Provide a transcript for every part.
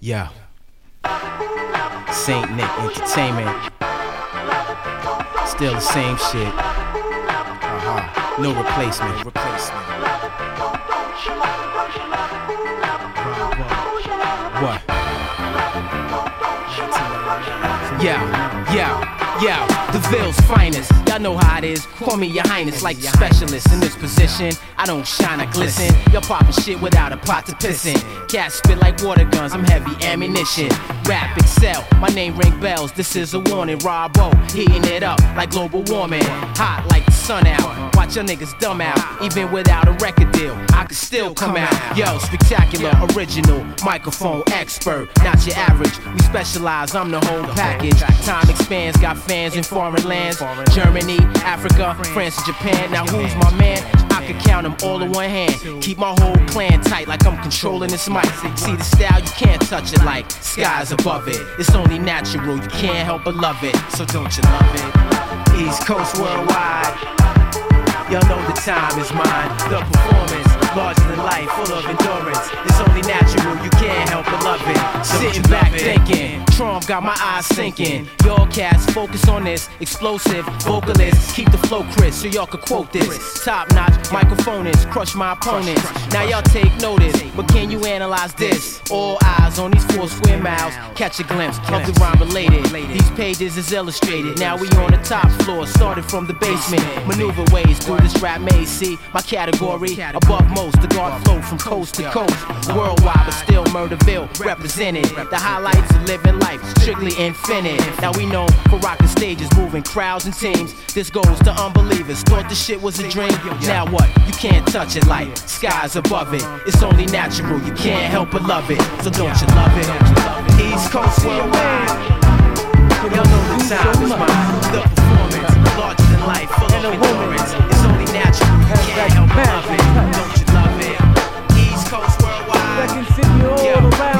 Yeah. Saint Nick Entertainment. Still the same shit. Uh-huh. No replacement. Replacement. What? Yeah, yeah, yeah. The Ville's finest. Y'all know how it is. Call me your highness, like your specialist in this position. I don't shine, I glisten. Y'all popping shit without a pot to piss in. Cats spit like water guns, I'm heavy ammunition. Rap excel, my name ring bells. This is a warning. Rob O, heating it up like global warming. Hot like the sun out. Watch your niggas dumb out. Even without a record deal, I can still come out. Yo, spectacular, original, microphone expert. Not your average. We specialize, I'm the whole package. Time expands, got fans in foreign lands. Germany, Africa, France, and Japan. Now who's my man? I can count them all in one hand. Keep my whole clan tight like I'm controlling this mic. See the style, you can't touch it like skies above it. It's only natural, you can't help but love it. So don't you love it? East Coast worldwide. Y'all know the time is mine. The performance, larger than life, full of endurance. It's only natural, you can't help but love it. Sitting back thinking, Trump got my eyes sinking. Y'all cats focus on this, explosive vocalist. Keep the flow crisp so y'all can quote this. Top notch microphonist, crush my opponents. Now y'all take notice, but can you analyze this? All eyes on these four square miles. Catch a glimpse of the rhyme related. These pages is illustrated. Now we on the top floor, started from the basement. Maneuver ways through this rap maze. See my category above most. The guard flow from coast to coast, worldwide, but still Murderville represented. The highlights of living life, strictly infinite. Now we know for rocking stages, moving crowds and teams. This goes to unbelievers. Thought the shit was a dream. Now what? You can't touch it like skies above it. It's only natural. You can't help but love it. So don't you love it? East Coast worldwide. Y'all know the time is mine. The performance, larger than life, full of endurance. It's only natural. You can't help but love it. Don't you worldwide. Second city all Yeah, around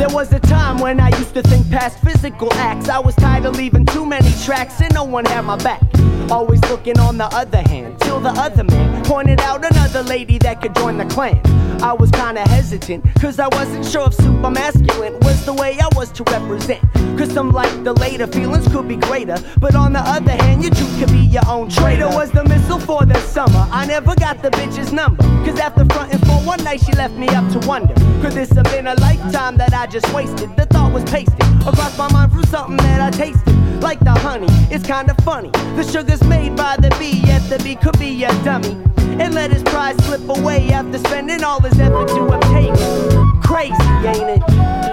There was a time when I used to think past physical acts. I was tired of leaving too many tracks and no one had my back. Always looking on the other hand, till the other man pointed out another lady that could join the clan. I was kinda hesitant, cause I wasn't sure if super masculine was the way I was to represent. Cause some like the later feelings could be greater, but on the other hand, your truth could be your own traitor. Was the missile for the summer? I never got the bitch's number, cause after fronting for one night, she left me up to wonder. Could this have been a lifetime that I just wasted? The thought was pasted across my mind through something that I tasted. Like the honey, it's kinda funny. The sugar's made by the bee, yet the bee could be a dummy. And let his pride slip away after spending all his effort to obtain it. Crazy, ain't it?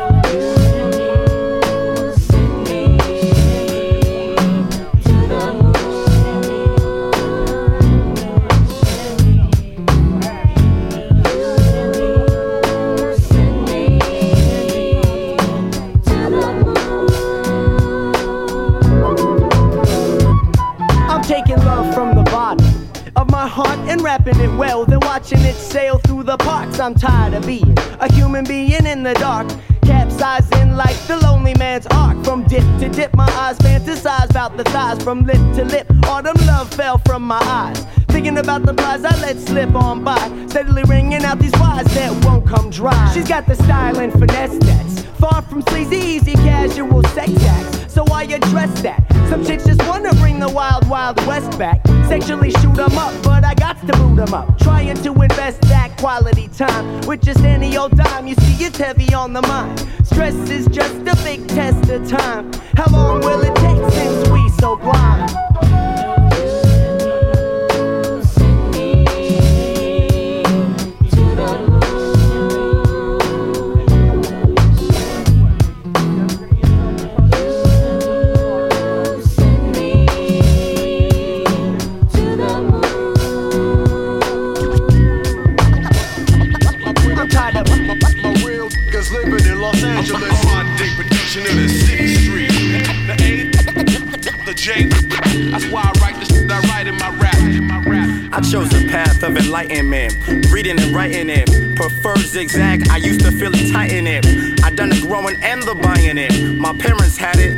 Heart it well, then watching it sail through the parks. I'm tired of being a human being in the dark, capsizing like the lonely man's ark. From dip to dip, my eyes fantasize about the thighs. From lip to lip, autumn love fell from my eyes. Thinking about the lies I let slip on by, steadily ringing out these wires that won't come dry. She's got the style and finesse that's far from sleazy, easy, casual sex acts. So why address that? Some chicks just wanna bring the wild, wild west back. Sexually shoot 'em up, but I got to boot 'em up. Trying to invest that quality time with just any old dime. You see, it's heavy on the mind. Stress is just a big test of time. How long will it take since we so blind? Zigzag, I used to feel it tighten it. I done the growing and the buying it. My parents had it,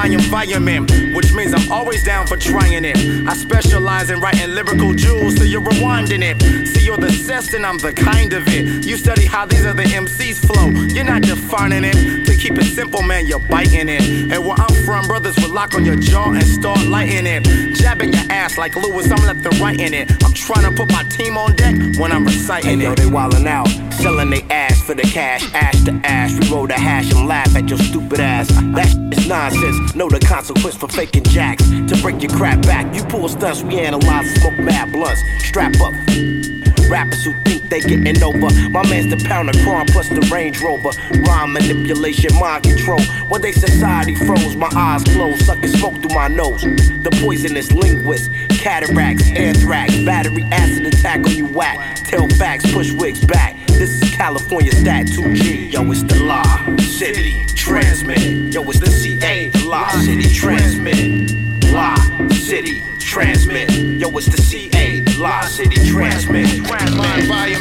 my environment, which means I'm always down for trying it. I specialize in writing lyrical jewels, so you're rewinding it. See, you're the zest and I'm the kind of it. You study how these other MCs flow, you're not defining it. To keep it simple, man, you're biting it. And where I'm from, brothers will lock on your jaw and start lighting it. Jabbing your ass like Lewis, I'm left and right in it. I'm trying to put my team on deck when I'm reciting hey, it. Yo, they wildin' out, selling they ass for the cash, ash to ash. We roll the hash and laugh at your stupid ass. That is nonsense. Know the consequence for faking jacks. To break your crap back, you pull stunts, we analyze, smoke mad blunts. Strap up. Rappers who think they getting over. My man's the pound of crime plus the Range Rover. Rhyme manipulation, mind control. When they society froze, my eyes closed, sucking smoke through my nose. The poisonous linguist, cataracts, anthrax, battery acid attack on you whack. Tell facts, push wigs back. This is California stat 2G. Yo, it's the law. City transmit. Yo, it's the CA. Law City transmit. Law City transmit. Yo, it's the CA. Law City transmit. My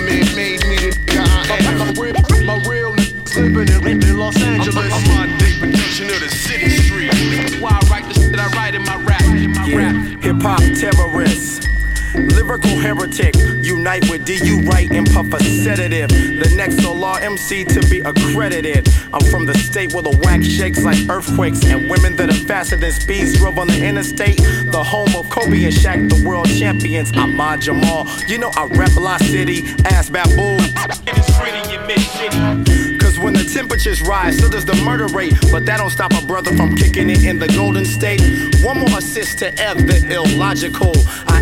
Lyrical heretic, unite with DU right and puff a sedative. The next solar MC to be accredited. I'm from the state where the wax shakes like earthquakes and women that are faster than speeds drove on the interstate. The home of Kobe and Shaq, the world champions. I'm Ahmad Jamal. You know I rep La City, ass baboon. It's pretty, you miss shitty. Cause when the temperatures rise, so does the murder rate. But that don't stop a brother from kicking it in the golden state. One more assist to F the illogical.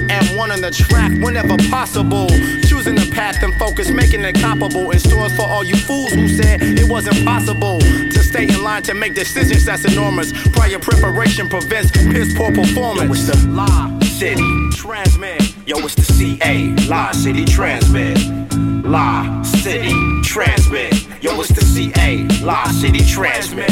I am one on the track whenever possible. Choosing the path and focus, making it comparable. In stores for all you fools who said it wasn't possible to stay in line to make decisions that's enormous. Prior preparation prevents piss poor performance. Yo, it's the La City Transmit. Yo, it's the CA, La City Transmit. La City Transmit. Yo, it's the CA, La City Transmit.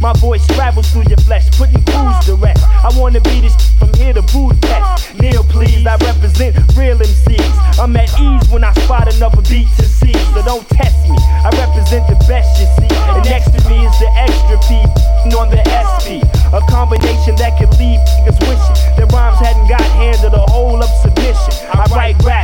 My voice travels through your flesh, putting crews to rest. I wanna be this from here to Budapest. Neil, please, I represent real MCs. I'm at ease when I spot another beat to see, so don't test me. I represent the best you see. And next to me is the extra P on the SP. A combination that could leave niggas wishing their rhymes hadn't got handed a whole up submission. I write raps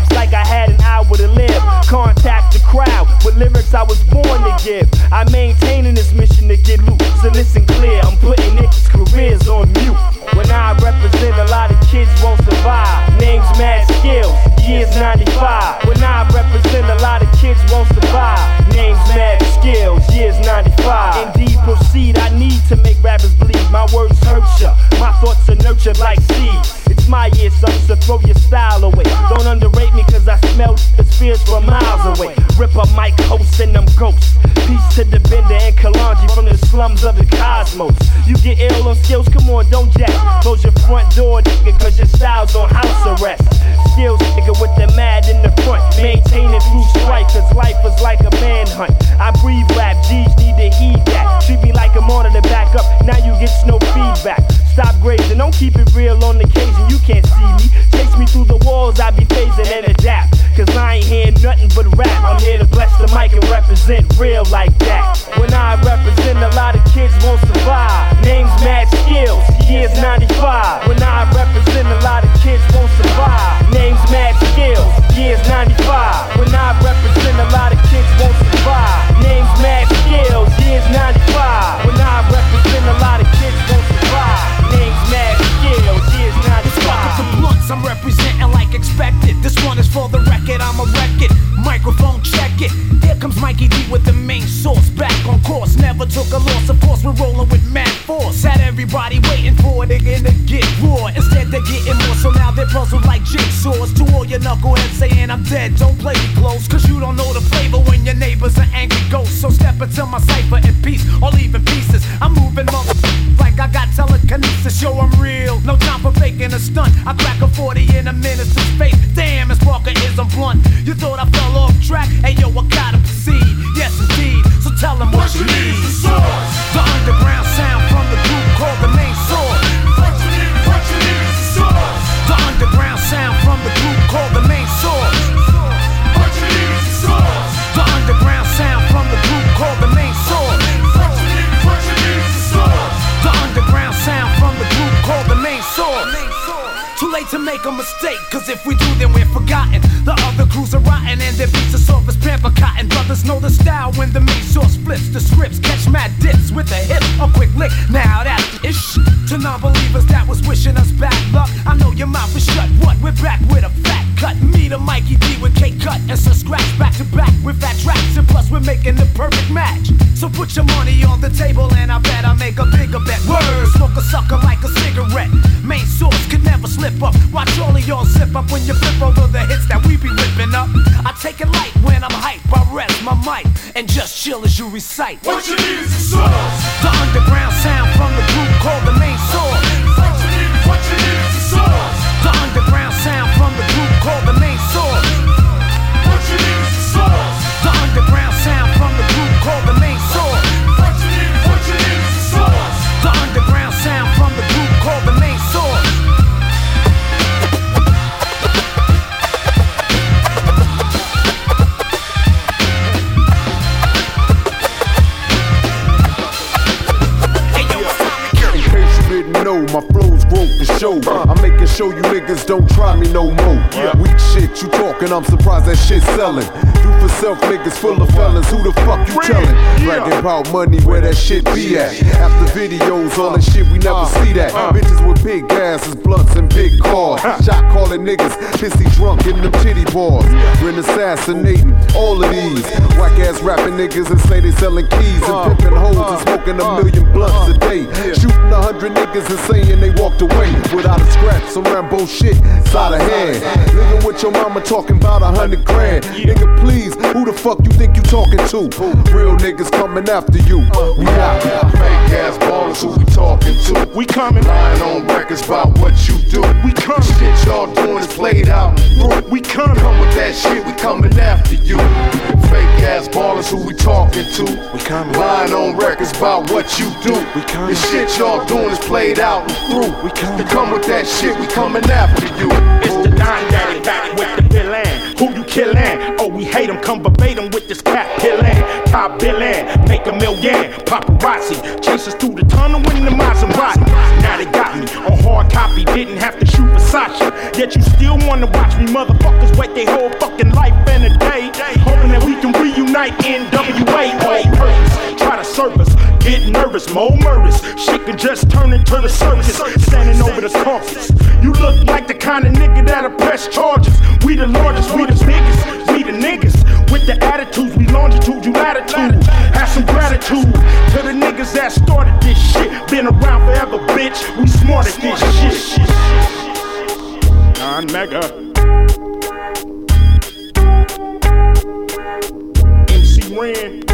lyrics I was born to give. I maintain in this mission to get loot. So listen clear, I'm putting niggas' careers on mute. When I represent a lot of kids won't survive. Names mad skills, years 95. When I represent a lot of kids won't survive. Names mad skills, years 95. Indeed, proceed. I need to make rappers bleed. My words hurt ya. My thoughts are nurtured like seeds. It's my year, son, so throw your style away. Don't underrate me, cause I smell the spears from miles away. Rip a mic, host, and them ghosts. Peace to the bender and Kalonji from the slums of the cosmos. You get ill on skills, come on, don't jack. Close your front door, nigga, cause your style's on house arrest. Skills, nigga, with the mad in the front. Maintaining through strife, cause life is like a manhunt. I breathe rap, late to make a mistake, cause if we do, then we're forgotten. The other crews are rotten, and their beats are soft as pamper cotton. Brothers know the style when the main source flips the scripts. Catch mad dips with a hip, a quick lick. Now that's ish. To non believers that was wishing us bad luck, I know your mouth is shut. What? We're back with a fat cut. Me to Mikey D with K cut, and Sir Scratch back to back with fat tracks. And plus, we're making the perfect match. So put your money on the table, and I bet I'll make a bigger bet. Word, smoke a sucker like a cigarette. Main source could never slip up. Watch all of y'all zip up when you flip over the hits that we be ripping up. I take it light when I'm hype. I rest my mic and just chill as you recite. What you need is the source. The underground sound from the group called the main source. What you need, what you need is the source. The underground sound from the group called the main source. What you need is the source. The underground sound from the group called the main source. My flows broke the show. I'm making sure you niggas don't try me no more. Weak shit, you talking, I'm surprised that shit selling. Do for self niggas full of felons, who the fuck you telling? Bragging about money, where that shit be at. After videos, all that shit, we never uh. see that. Uh. Bitches with big asses, blunts, and big cars. Uh. Shot calling niggas, pissy drunk in them titty bars. Been assassinating all of these. Whack ass rapping niggas and say they selling keys and pimping hoes and smoking a million blunts a day. Shooting a hundred niggas and saying they walked away without a scratch. Some Rambo shit, side of hand. Nigga with your mama talking about a hundred grand. Nigga, please, who the fuck you think you talking to? Real niggas coming after you. We out. Fake ass ballers, who we talking to? We coming. Lying on records about what you do. We coming. Shit y'all doing is played out. We coming. Come with that shit, we coming after you. Fake ass ballers, who we talking to? We coming. Lying on records about what you do. We coming. The shit y'all doing is played out and through. We coming. To come with that shit, we coming after you. It's the Don Daddy back with the villain. Who you killin'? Oh, we hate him. Come verbatim with this cat killin'. Top billin', make a million. Paparazzi chase us through the tunnel in the Maserati. Hard copy. Didn't have to shoot Versace. Yet you still wanna watch me motherfuckers wait their whole fucking life in a day. Hoping that we can reunite in WA. All purpose. Try to us. Get nervous, more murders. Shit can just turn into the circus. Standing over the carcass. You look like the kind of nigga that'll press charges. We the largest, we the biggest, we the niggas. With the attitudes, we longitude, you latitude. Some gratitude to the niggas that started this shit. Been around forever, bitch. We smart at this shit. Non mega. MC Ren.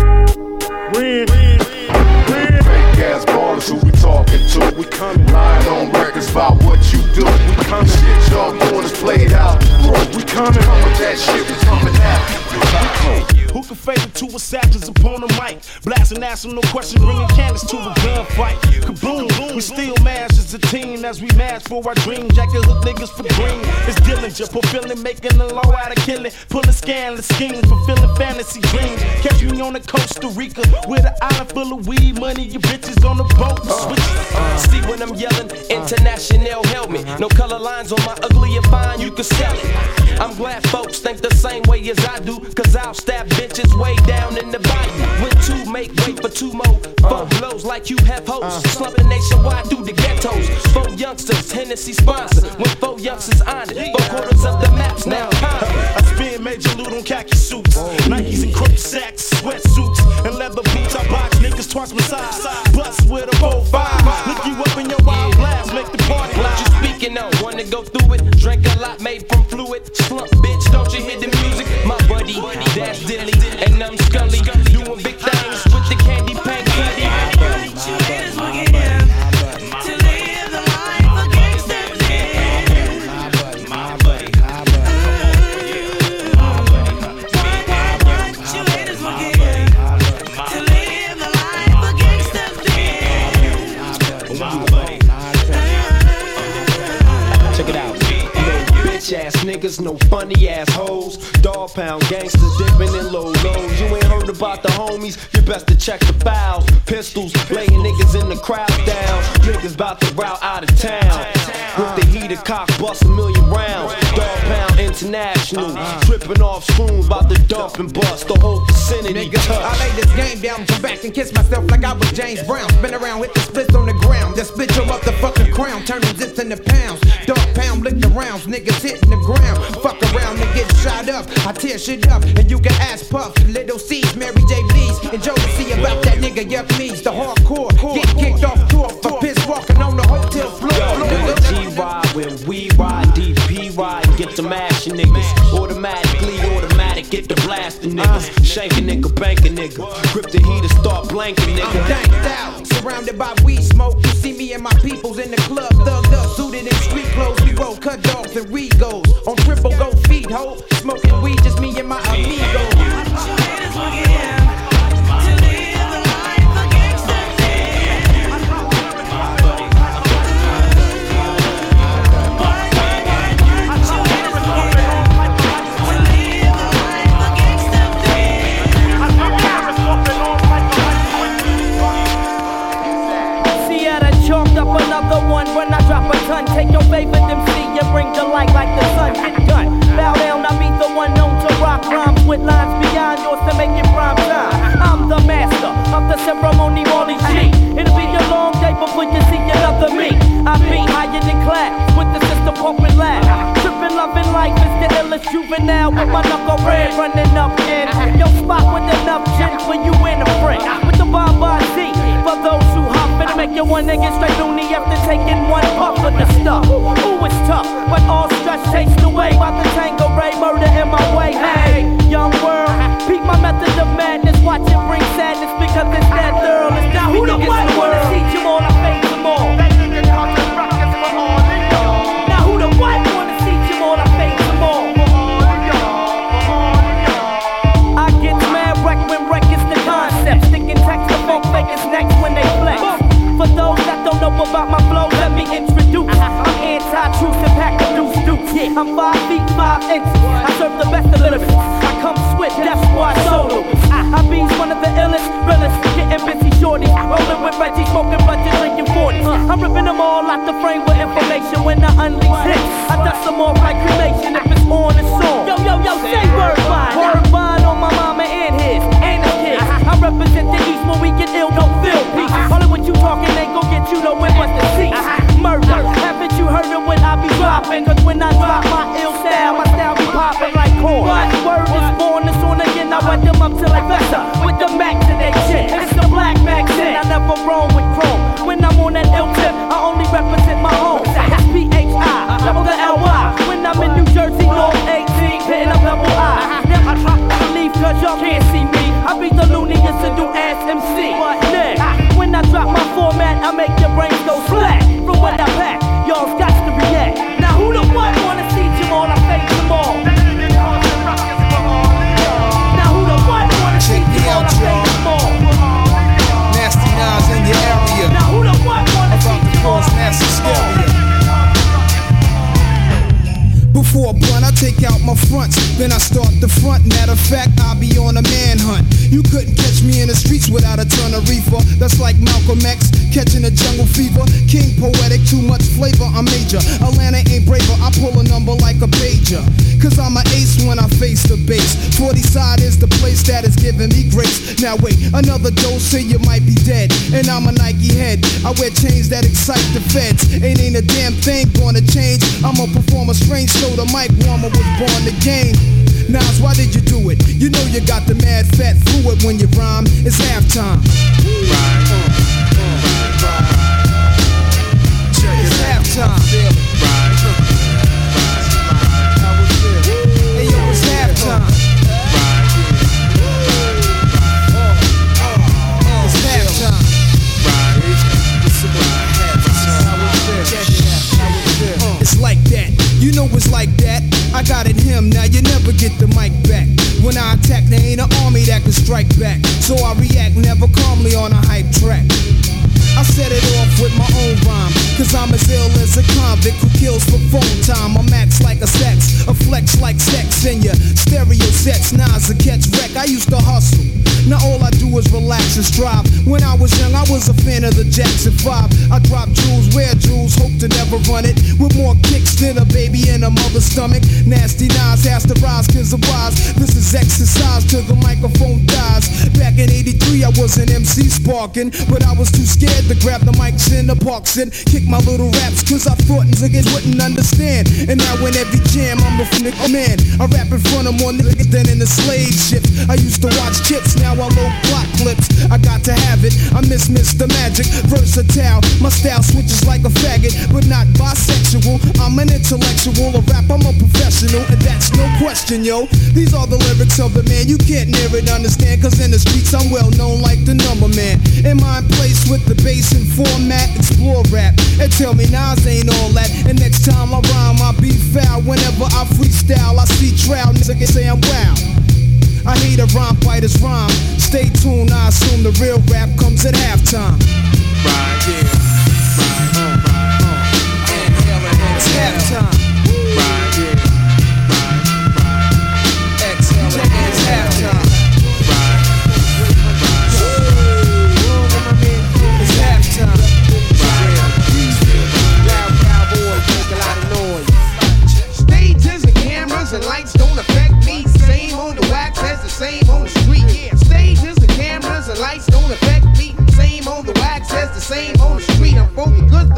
Ren. Ren. Fake ass ballers, who we talking to? We coming. Lying on records about what you do. We coming. Shit y'all doing is played out through. We coming. Come with that shit, we coming after you. Who can fade into a savages upon the mic? Blasting no question, bringing cannons to a gunfight. Kaboom, we still mash as a team as we mash for our dreams. Jacket hook niggas for green. It's Dillinger, fulfilling, making the law out of killing. Pulling scandalous schemes, fulfilling fantasy dreams. Catch me on the Costa Rica with an island full of weed money. Your bitches on the boat switch. See when I'm yelling, international help me. No color lines on my ugly and fine, you can sell it. I'm glad folks think the same way as I do, cause I'll stab bitches way down in the bayou. When two make way for two more, four blows like you have hoes. Uh-huh. Slumping nationwide through the ghettos. Four youngsters, Hennessy sponsor. When four youngsters on it, four quarters of the maps now. I spin major loot on khaki suits, Nikes and crop sacks, sweatsuits, and leather boots. I box niggas twice my size. Bust with a 4-5. Look you up in your wild blast, make the party What you speak speaking on. Wanna go through it? Drink a lot made from fluid. Slump, bitch, don't you hear the music? My buddy, best to check the files. Pistols, laying niggas in the crowd down. Niggas about to route out of town. With the heater cock, bust a million rounds. Dog pound international. Tripping off spoons, about to dump and bust the whole vicinity. Nigga, I lay this game down, come back and kiss myself like I was James Brown. Spin around, hit the splits on the ground. Just spit your motherfucking crown, turning zips into pounds. Dog pound, lick the rounds, niggas hitting the ground. Fuck around and get shot up. I tear shit up, and you can ask Puff, Little C's, Mary J. B's, and Joe about that nigga Yup Me's, the hardcore. Get kicked off tour for piss walking on the hotel floor. Yo, nigga, G ride when we ride, DP ride, and get the mashing niggas. Automatically, automatic, get the blasting niggas. Uh-huh. Shank a nigga, bank a nigga. Grip the heater, start blanking nigga. I'm danked out, surrounded by weed smoke. You see me and my peoples in the club, thugged up, suited in street clothes. We roll cut dogs and regos on triple go feed ho. Smoking weed, just me and my the best of lyrics. I come swift, death squad solo. I be one of the illest, realest, getting busy shorty. Rolling with Reggie, smoking budget, drinking 40. Uh. I'm ripping them all out the frame with information when I unleash hits. I dust them off like cremation if it's on, it's on. Yo, yo, yo, say word bond. Word bond on my mama and his, and his kids. Uh-huh. I represent the East when we get ill, don't feel peace. All of what you talking ain't gon' get you nowhere but the seat. Uh-huh. Murder, uh-huh. haven't you heard of what I be dropping? Cause when I drop my ill style, my style be popping like corn. Word is born, it's on again, I wet them up till I fester. With the Mac to their chin, it's the black Mac 10. I never roam with chrome. When I'm on that ill tip, I only represent my home. That's P-H-I, double the L-Y. When I'm in New Jersey, North 18, hitting up double I. Never believe cause y'all can't see me. I be the looniest to do ass MC. But next, when I drop my format, I make your brains Before a blunt, I take out my fronts, then I start the front. Matter of fact, I'll be on a manhunt. You couldn't catch me in the streets without a ton of reefer. That's like Malcolm X catching a jungle fever. King poetic, too much flavor. I'm major. Atlanta ain't braver. I pull a number like a pager. Cause I'm an ace when I face the base. 40 side is the place that is giving me grace. Now wait, another dose, say you might be dead. And I'm a Nike head. I wear chains that excite the feds. Ain't ain't a damn thing gonna change. I'ma perform a strange so the mic warmer was born game. Nas, why did you do it? You know you got the mad fat fluid when you rhyme. It's halftime. It's halftime. It. It's halftime. It's like that, you know it's like that I got it him, now you never get the mic back. When I attack, there ain't an army that can strike back. So I react never calmly on a hype track. I set it off with my own rhyme. Cause I'm as ill as a convict who kills for phone time. I'm max like a sex, a flex like sex in your stereo sets. Nas a catch wreck. I used to hustle. Now all I do is relax and strive. When I was young, I was a fan of the Jackson 5. I drop jewels, wear jewels, hope to never run it. With more kicks than a baby in a mother's stomach. Nasty Nas has to rise cause of wise. This is exercise till the microphone dies. Back in 83, I was an MC sparking. But I was too scared to grab the mics in the parks and kick my little raps. Cause I thought niggas wouldn't understand. And now in every jam, I'm a nigga man. I rap in front of more niggas than in the slave ship. I used to watch chips, now I load block clips. I got to have it. I miss Mr. Magic, versatile. My style switches like a faggot, but not bisexual. I'm an intellectual, a rap, I'm a professional, and that's no question, yo. These are the lyrics of the man you can't near it understand, cause in the streets I'm well known like the number man. In my place with the bass and format, explore rap, and tell me Nas ain't all that. And next time I rhyme, I be foul. Whenever I freestyle, I see trial, niggas say I'm wow. I hate a rhyme fighter's rhyme. Stay tuned, I assume the real rap comes at halftime. Right, yeah. Right, uh, right, uh. It's halftime. Right, yeah.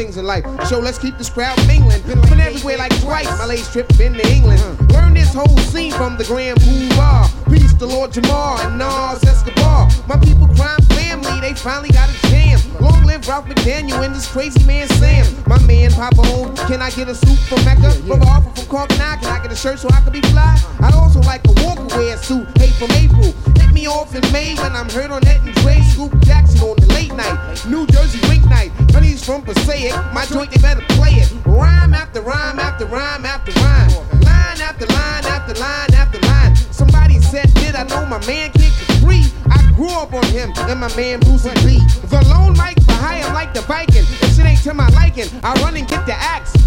Things in life. So let's keep this crowd mingling. Been everywhere like twice. My latest trip been to England. Learn this whole scene from the Grand Boulevard. Peace to Lord Jamar and Nas Escobar. My people crime family, they finally got a jam. Long live Ralph McDaniel and this crazy man Sam. My man Papa O, can I get a suit from Mecca? From an offer from Cork Nine, can I get a shirt so I can be fly? I'd also like a walker wear suit, hey from April. Hit me off in May when I'm heard on that my man Bruce and B. The lone mic for high, I'm like the Viking. If shit ain't to my liking, I run and get the axe.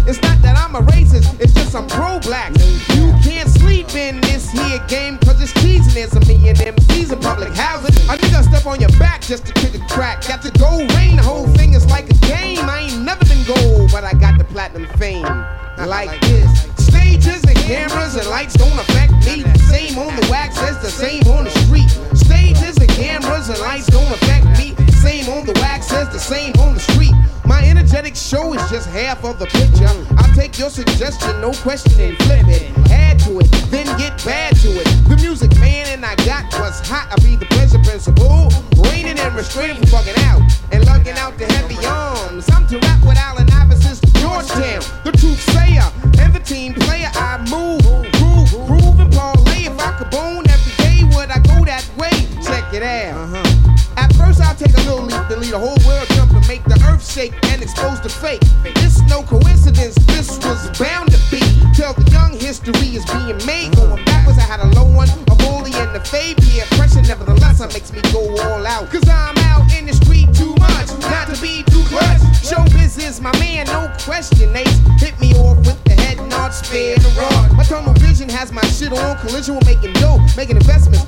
Suggestion, history is being made. Going backwards, I had a low one, a bully and the fade. Peer pressure, nevertheless, it makes me go all out. Cause I'm out in the street too much, not to be too clutch. Showbiz is my man, no question. Ace hit me off with the head nod, spare the rod. My tunnel vision has my shit on collision with making dough, making investments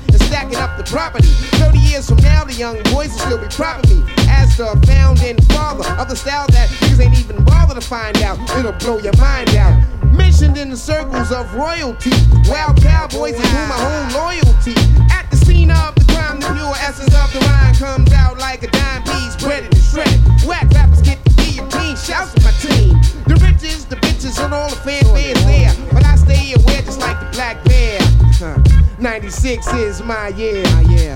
and up the property. 30 years from now, the young boys will still be proud me as the founding father of the style that niggas ain't even bother to find out. It'll blow your mind out. Mentioned in the circles of royalty, wild cowboys and who my whole loyalty. At the scene of the crime, the pure essence of the rhyme comes out like a dime piece, breaded and shredded. Whack rappers get the guillotine, shouts to my team. The riches, the bitches, and all the fanfares there. But I stay aware just like the black bear. Huh. 96 is my year.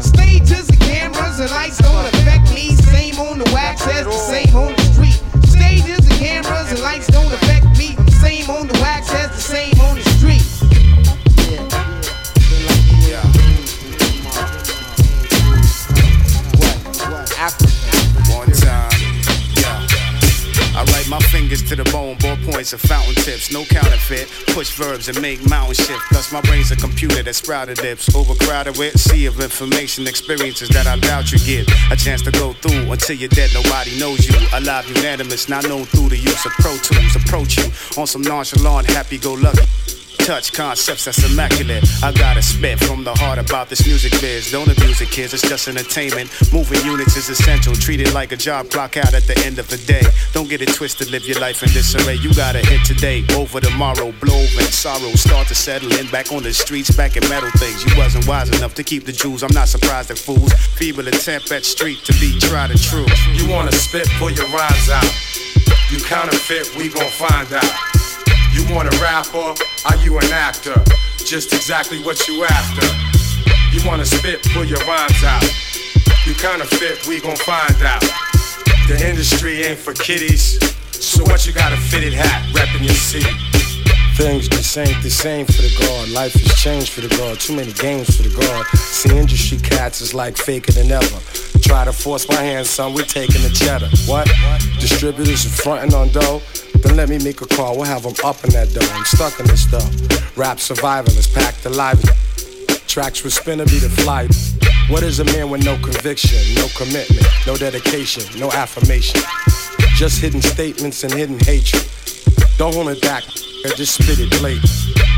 Stages and cameras and lights don't affect me. Same on the wax as the same on the street. Stages and cameras and lights don't affect me. Same on the wax as the same Fingers to the bone, ballpoint points and fountain tips, no counterfeit. Push verbs and make mountain shift. Plus, my brain's a computer that sprouted dips. Overcrowded with sea of information, experiences that I doubt you get. A chance to go through until you're dead, nobody knows you. Alive, unanimous, not known through the use of Pro Tools. Approach you on some nonchalant, happy go lucky touch concepts that's immaculate. I gotta spit from the heart about this music biz. Don't abuse it, kids, it's just entertainment. Moving units is essential. Treat it like a job clock out at the end of the day. Don't get it twisted, live your life in disarray. You gotta hit today, over tomorrow, blow and sorrow. Start to settle in back on the streets, back in metal things. You wasn't wise enough to keep the jewels. I'm not surprised at fools. Feeble attempt at street to be tried and true. You wanna spit, pull your rhymes out. You counterfeit, we gon' find out. You want a rapper? Are you an actor? Just exactly what you after. You wanna spit, pull your rhymes out. You kinda fit, we gon' find out. The industry ain't for kiddies. So what you got a fitted hat, reppin' your city? Things just ain't the same for the guard. Life has changed for the guard. Too many games for the guard. See, industry cats is like faker than ever. Try to force my hand, son, We're taking the cheddar. What? Distributors are fronting on dough. Let me make a call, we'll have them up in that dough. I'm stuck in this stuff. Rap survivalists, packed alive. Tracks with spinner be the flight. What is a man with no conviction, no commitment, no dedication, no affirmation? Just hidden statements and hidden hatred. Don't hold it back, just spit it late.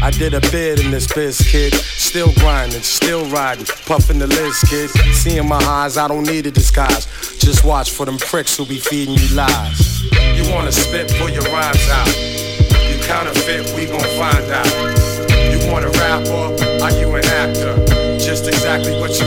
I did a bid in this biz, kid. Still grinding, still riding, puffing the list, kid. Seeing my eyes, I don't need a disguise. Just watch for them pricks who be feeding you lies. You wanna spit, pull your rhymes out. You counterfeit, we gon' find out. You wanna a rapper? Are you an actor? Just exactly what you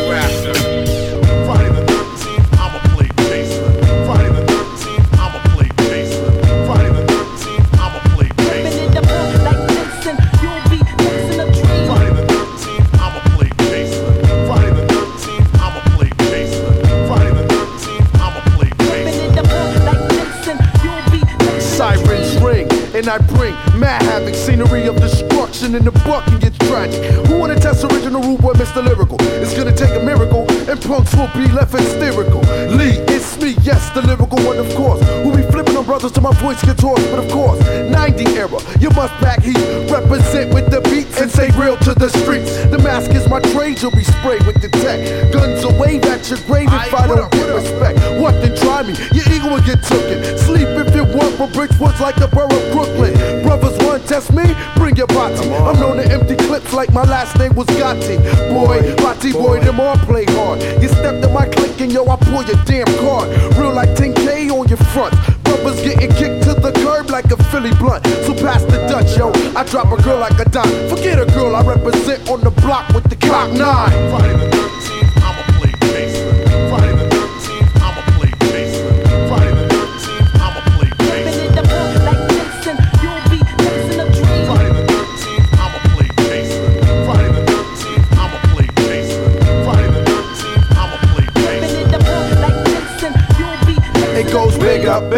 is my trade, you'll be sprayed with the tech. Guns away at your grave if I don't get respect. What then try me? Your ego will get taken. Sleep if you want, but Bridgeport's like the borough of Brooklyn. Brothers want test me? Bring your body. I'm known to empty clips like my last name was Gotti. Boy, Gotti boy, them all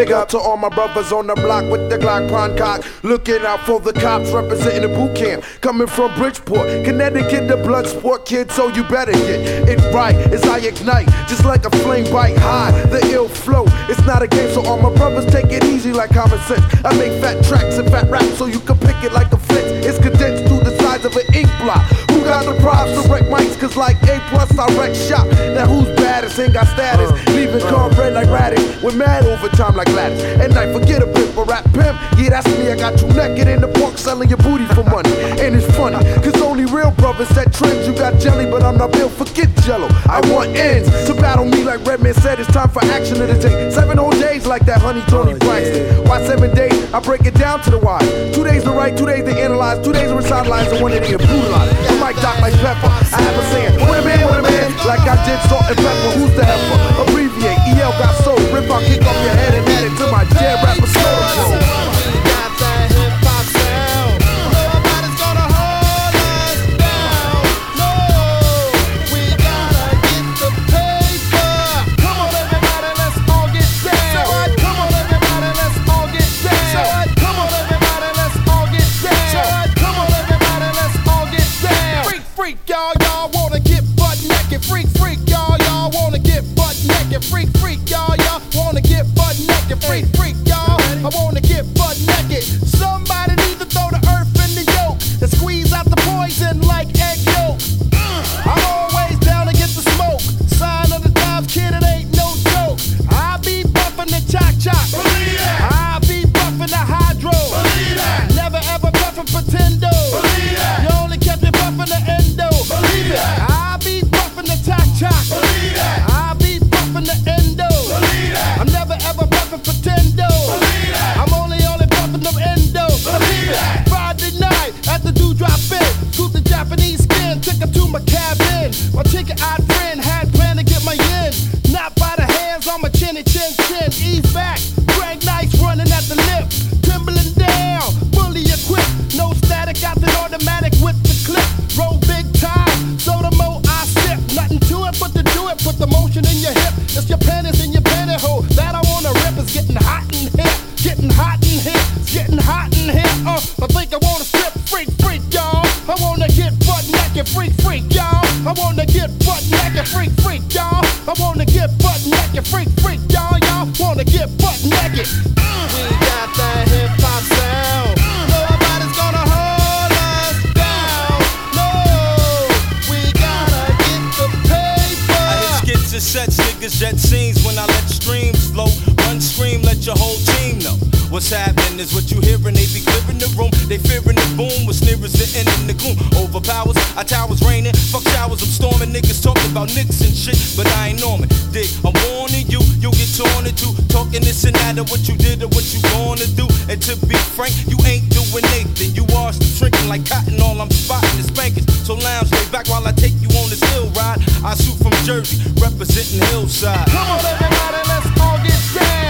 big up to all my brothers on the block with the Glock Pond cock. Looking out for the cops representing the boot camp. Coming from Bridgeport, Connecticut, the blood sport kid, so you better get it right as I ignite. Just like a flame bite high, the ill flow. It's not a game, so all my brothers take it easy like common sense. I make fat tracks and fat raps so you can pick it like a fence. It's condensed to the size of an ink block. Who got the props to wreck mics? Cause like A plus I wreck shop. Now who's baddest? Ain't got status. Uh, Leaving uh. cornbread like radish. With mad overtime like Gladys. And I forget a bit for rap pimp. Yeah, that's me. I got you naked in the park selling your booty for money. And it's funny, cause only real brothers set trends. You got jelly, but I'm not built. Forget jello. I want ends to battle me like Redman said. It's time for action the day. Seven whole days like that honey Toni oh, Braxton. Why seven days? I break it down to the why. Two days to write, two days to analyze, two days to recite lines, and one day to brutalize. Might dock like pepper. I have a saying, what a man, what a man, like I did salt and pepper. Who's the heifer? Abbreviate, EL got soul. Rip, I'll kick off your head and add it to my dead rapper soul. Is what you hearing. They be clearing the room, they fearing the boom. What's near is the end in the gloom. Overpowers, our towers raining. Fuck showers, I'm storming. Niggas talking about nicks and shit, but I ain't Norman. Dig, I'm warning you, you'll get torn into. Talking this and that of what you did or what you gonna do. And to be frank, you ain't doing Nathan. You are shrinking like cotton. All I'm spotting is spankers. So lounge, lay back while I take you on this hill ride. I shoot from Jersey, representing Hillside. Come on, everybody, let's all get down.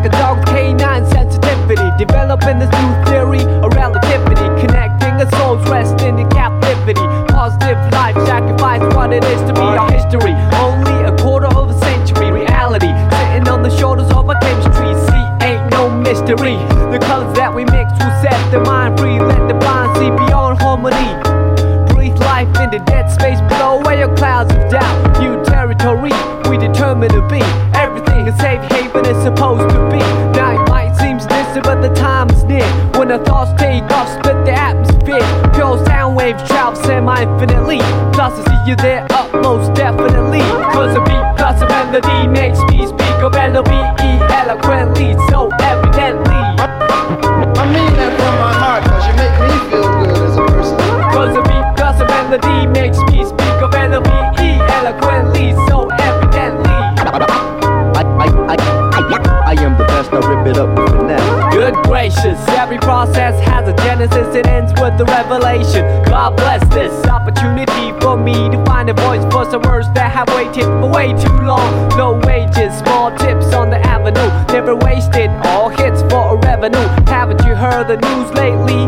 Like a dog, canine sensitivity. Developing this new theory of relativity. Connecting a soul's the revelation. God bless this opportunity for me to find a voice for some words that have waited for way too long. No wages, small tips on the avenue, never wasted, all hits for a revenue. Haven't you heard the news lately?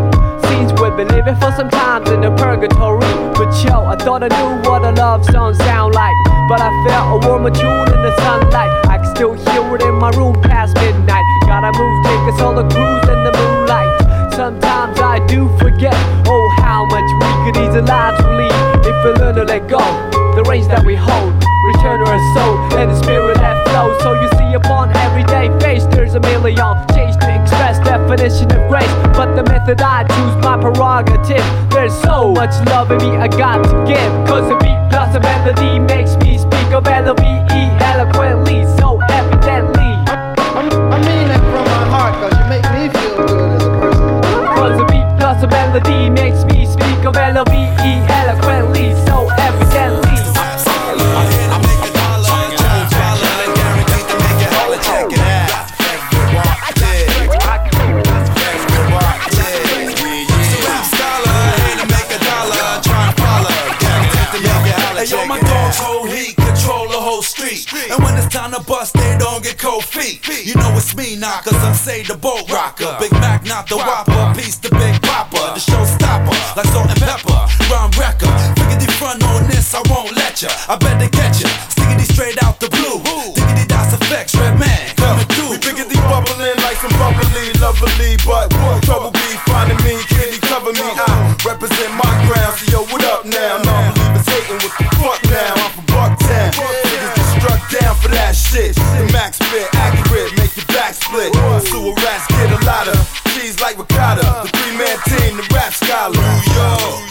Seems we've been living for some times in the purgatory. But yo, I thought I knew what a love song sound like. But I felt a warmer tune in the sunlight. I can still hear it in my room past midnight. Gotta move, take us a solo cruise I do forget, oh, how much we could easily lives we lead if we learn to let go. The reins that we hold, return to our soul and the spirit that flows. So you see, upon everyday face, there's a million change to express definition of grace. But the method I choose, my prerogative. There's so much love in me I got to give. Cause the beat plus a melody makes me speak of L-O-V-E eloquently, melody makes me speak of L-O-V-E eloquently, so evidently. Hey yo, my dogs hold heat, control the whole street. And when it's time to bust, they don't get cold feet. You know it's me cause I'm say the boat rocker. Big Mac, not the whopper. Lovely, but trouble be finding me, kitty cover me. I represent my ground, so yo, what up now? Non-believers hating with the fuck now. I'm from Bucktown. Niggas get struck down for that shit. The max spit, accurate, make your back split. Sewer rats get a lot of cheese like ricotta. The three man team, the rap scholar. New York,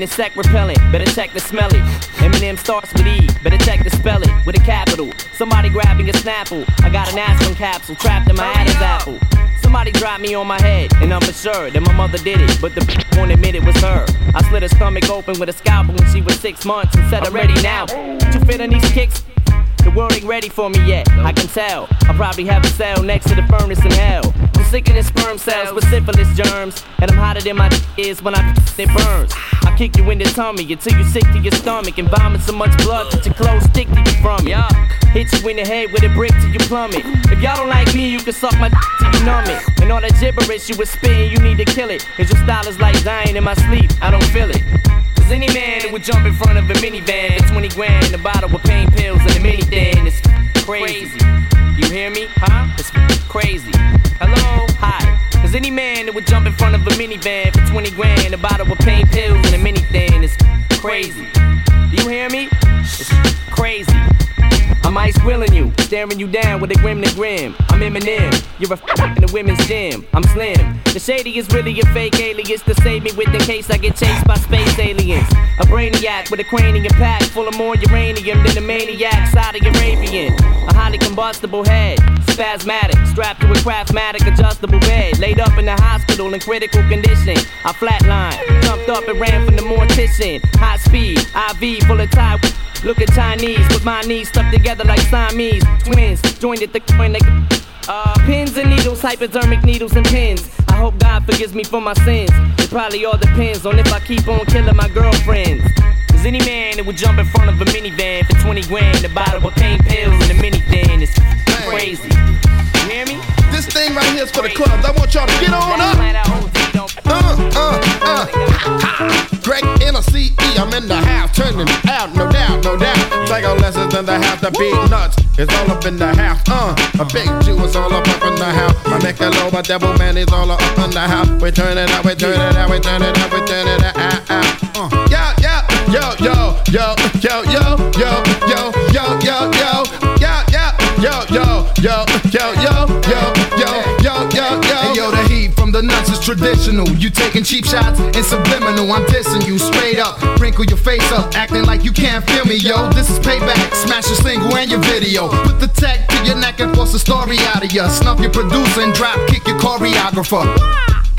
the it's sec repellent, better check the smell it. Eminem starts with E, better check to spell it with a capital. Somebody grabbing a snapple. I got an aspirin capsule trapped in my oh, Adam's apple. Somebody dropped me on my head, and I'm for sure that my mother did it, but the won't admit it was her. I slit her stomach open with a scalpel when she was six months and said, I'm ready now. Oh. To fit on these kicks, the world ain't ready for me yet, I can tell. I probably have a cell next to the furnace in hell. I'm sicker than sperm cells with syphilis germs. And I'm hotter than my is when I it burns. I kick you in the tummy until you sick to your stomach and vomit so much blood that your clothes stick to you from it. Hit you in the head with a brick till you plummet. If y'all don't like me, you can suck my till you numb it. And all that gibberish you was spitting, you need to kill it. Cause your style is like dying in my sleep, I don't feel it. Cause any man that would jump in front of a minivan for 20 grand, a bottle with pain pills and a mini thing, it's crazy. You hear me? Huh? It's crazy. Hello? Hi. Cause any man that would jump in front of a minivan for 20 grand, a bottle with pain pills and a mini thing, is crazy. You hear me? It's crazy. I'm ice grilling you, staring you down with a grim to grim. I'm Eminem, you're a f in the women's gym. I'm slim. The shady is really a fake alias to save me with in case I get chased by space aliens. A brainiac with a cranium pack full of more uranium than the maniac Saudi Arabian. A highly combustible head, spasmatic, strapped to a craftmatic adjustable bed. Laid up in the hospital in critical condition. I flatlined, jumped up and ran from the mortician. High speed, IV full of Thai. Looking Chinese with my knees stuck together like Siamese twins. Joined at the when they uh, pins and needles, hypodermic needles and pins. I hope God forgives me for my sins. It probably all depends on if I keep on killing my girlfriends. Cause any man that would jump in front of a minivan for 20 grand, a bottle of pain pills and a mini thing is crazy. You hear me? This thing right here is for the clubs. I want y'all to get on up. Uh, uh, uh. Greg N-O-C-E, I'm in the house, turning out, no doubt, no doubt. Psycho lessons in the house, the Beatnuts is all up in the house. Uh, a big Jew is all up, up in the house. My Michelob, a devil man is all up in the house. We turn it out, we turn it out, we turn it out, we turn it out. Uh, yo, yo, yo, yo, yo, yo, yo, yo, yo, yo, yo, yo, yo, yo, yo, yo, yo, traditional. You taking cheap shots and subliminal. I'm dissing you straight up. Wrinkle your face up, acting like you can't feel me, yo. This is payback. Smash your single and your video. Put the tech to your neck and force a story out of ya. Snuff your producer and drop kick your choreographer.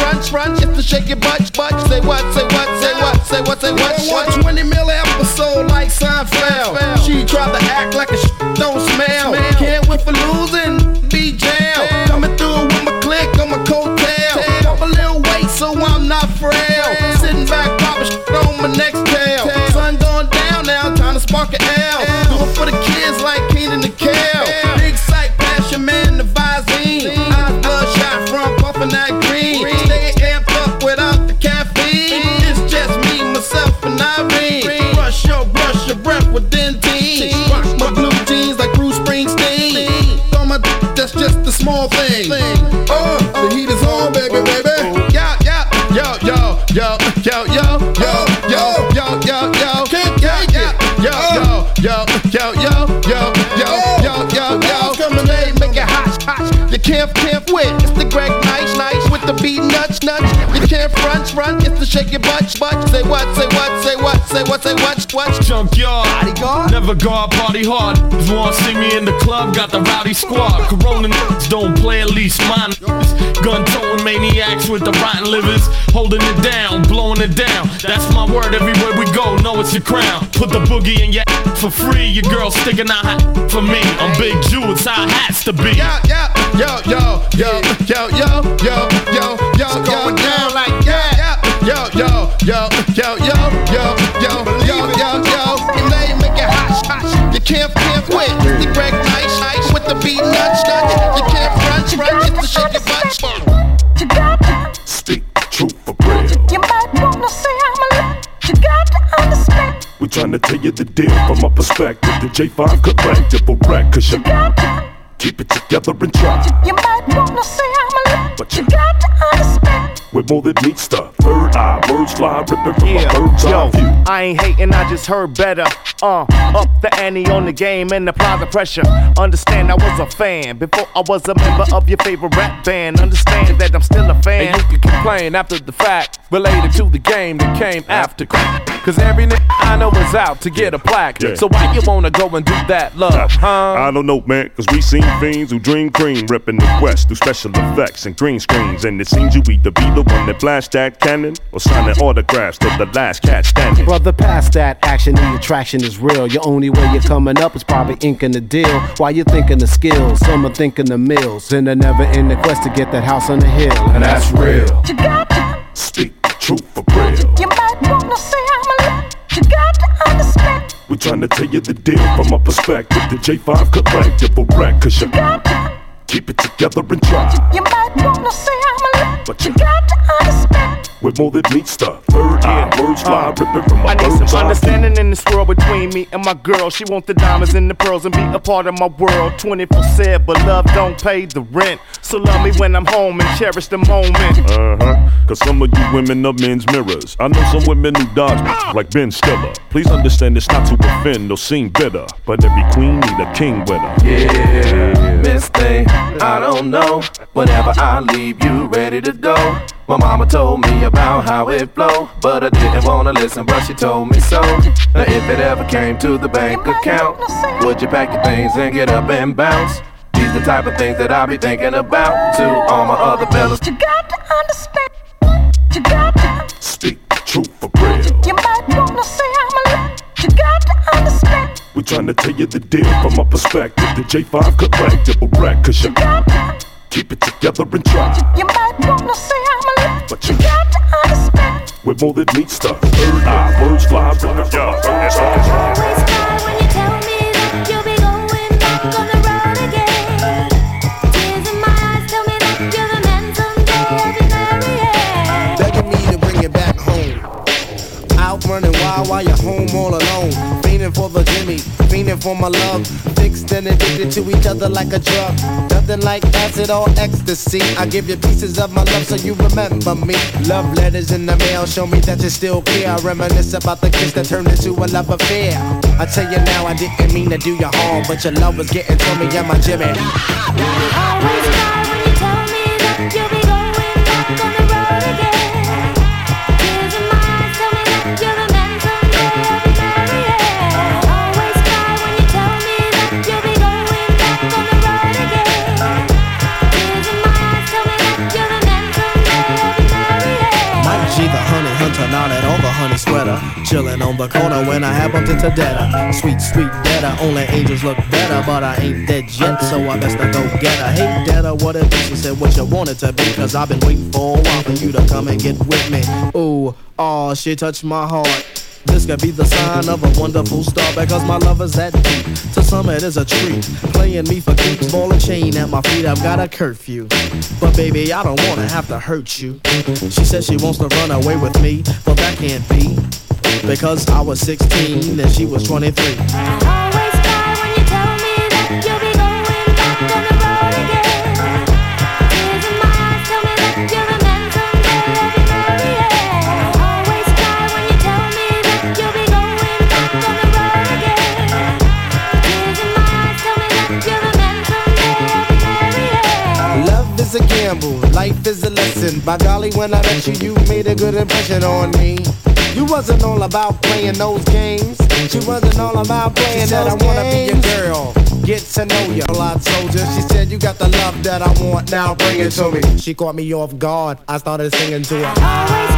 Front front. It's the shake your butt butt. Say what say what say what say what say what. One 20 mil episode like Seinfeld. She tried to act like a sh- don't smell. Can't win for losing. Can't front, front. It's the shake your butt, butt. Say what, say what, say what, say what, say what, what. Junkyard. Never guard party hard. Just wanna see me in the club, got the rowdy squad. Corona niggas don't play at least mine. Gun towing maniacs with the rotten livers. Holding it down, blowing it down. That's my word everywhere we go. Know it's your crown. Put the boogie in your for free. Your girl sticking out hot for me. I'm Big Jew, it's how it has to be. Yeah, yeah, yo, yo, yo, yo, yo, yo, yo, yo, going down like yeah, yo, yo, yo, yo, yo, yo, yo, yo, yo, yo, and they make it hot, hot. You can't, can't quit. It's the Greg Nice, nice with the Beatnuts, nuts. You can't front, front. It's the shake your butt. Speak the truth for real. You might wanna say I'm a lie. You got to understand. We're trying to tell you the deal from my perspective. The J5 collectible wreck, cause you keep it together and try. You might wanna say I'm a lie. But you Got to understand. With more than meets the third eye. Words fly, ripping from a bird's eye view. I ain't hating, I just heard better. Uh, up the ante on the game and apply the pressure. Understand I was a fan before I was a member of your favorite rap band. Understand that I'm still a fan. And you can complain after the fact, related to the game that came after crack. Cause every nigga I know is out to get a plaque. Yeah. So why you wanna go and do that, love, huh? I don't know, man, cause we seen fiends who dream cream, reppin' the West through special effects and green screens. And it seems you either be the one that blast that cannon or signing autographs to the last cat standing. Brother, past that action, the attraction is real. Your only way you're coming up is probably inking the deal. While you're thinking the skills, some are thinking the mills. And they're never in the quest to get that house on the hill. And that's real. You got to. Speak the truth for real. You might wanna say I'm a lie. You got to understand. We're trying to tell you the deal from my perspective. The J5 could collectible wreck, cause you got to keep it together and try. You might wanna say I'm a lie. But you Got to understand. With more than meets the third eye. Words fly, ripping from I a need bird's some eye understanding in this world between me and my girl. She want the diamonds and the pearls and be a part of my world. 24 7, but love don't pay the rent. So love me when I'm home and cherish the moment. Uh huh. Cause some of you women are men's mirrors. I know some women who dodge me, like Ben Stiller. Please understand it's not to offend or seem bitter. But every queen need a king with her. Yeah, Miss Thing, I don't know. Whenever I leave, you ready to go. My mama told me about how it flow, but I didn't wanna listen, but she told me so. Now if it ever came to the bank account, would you pack your things and get up and bounce? These the type of things that I be thinking about. To all my other fellas, You got to understand. You got to. Speak the truth for real. You might wanna say I'm a. You got to understand. We're trying to tell you the deal from my perspective. The J5 collectible wreck, cause you Keep it together and try. You, you might wanna say I'm a alive, but you got to understand. With more than meets the third eye, words fly but a yeah, that's. Always cry when you tell me that you'll be going back on the road again. Tears in my eyes tell me that you're the man someday I'll be marrying. Begging me to bring it back home. Out running wild while you're home all alone, feeling for the Jimmy fiending for my love. Fixed and addicted to each other like a drug. Nothing like acid or ecstasy. I give you pieces of my love so you remember me. Love letters in the mail show me that you're still care. I reminisce about the kiss that turned into a love affair. I tell you now, I didn't mean to do you harm, but your love was getting to me, yeah, my Jimmy. On the honey sweater. Chillin' on the corner when I have bumped into Detta. Sweet, sweet Detta, only angels look better, but I ain't dead yet, so I best to go get her. Hey Detta, what it be? She said what you want it to be, cause I've been waiting for a while for you to come and get with me. Ooh, oh, she touched my heart. This could be the sign of a wonderful star because my love is that deep. To some it is a treat. Playing me for keeps, ball and chain at my feet. I've got a curfew. But baby, I don't wanna have to hurt you. She said she wants to run away with me, but that can't be. Because I was 16 and she was 23. By golly, when I met you, you made a good impression on me. You wasn't all about playing those games. She wasn't all about playing she said, "I wanna be your girl. Get to know you, told soldier. She said, You got the love that I want, now bring it to me. She caught me off guard. I started singing to her.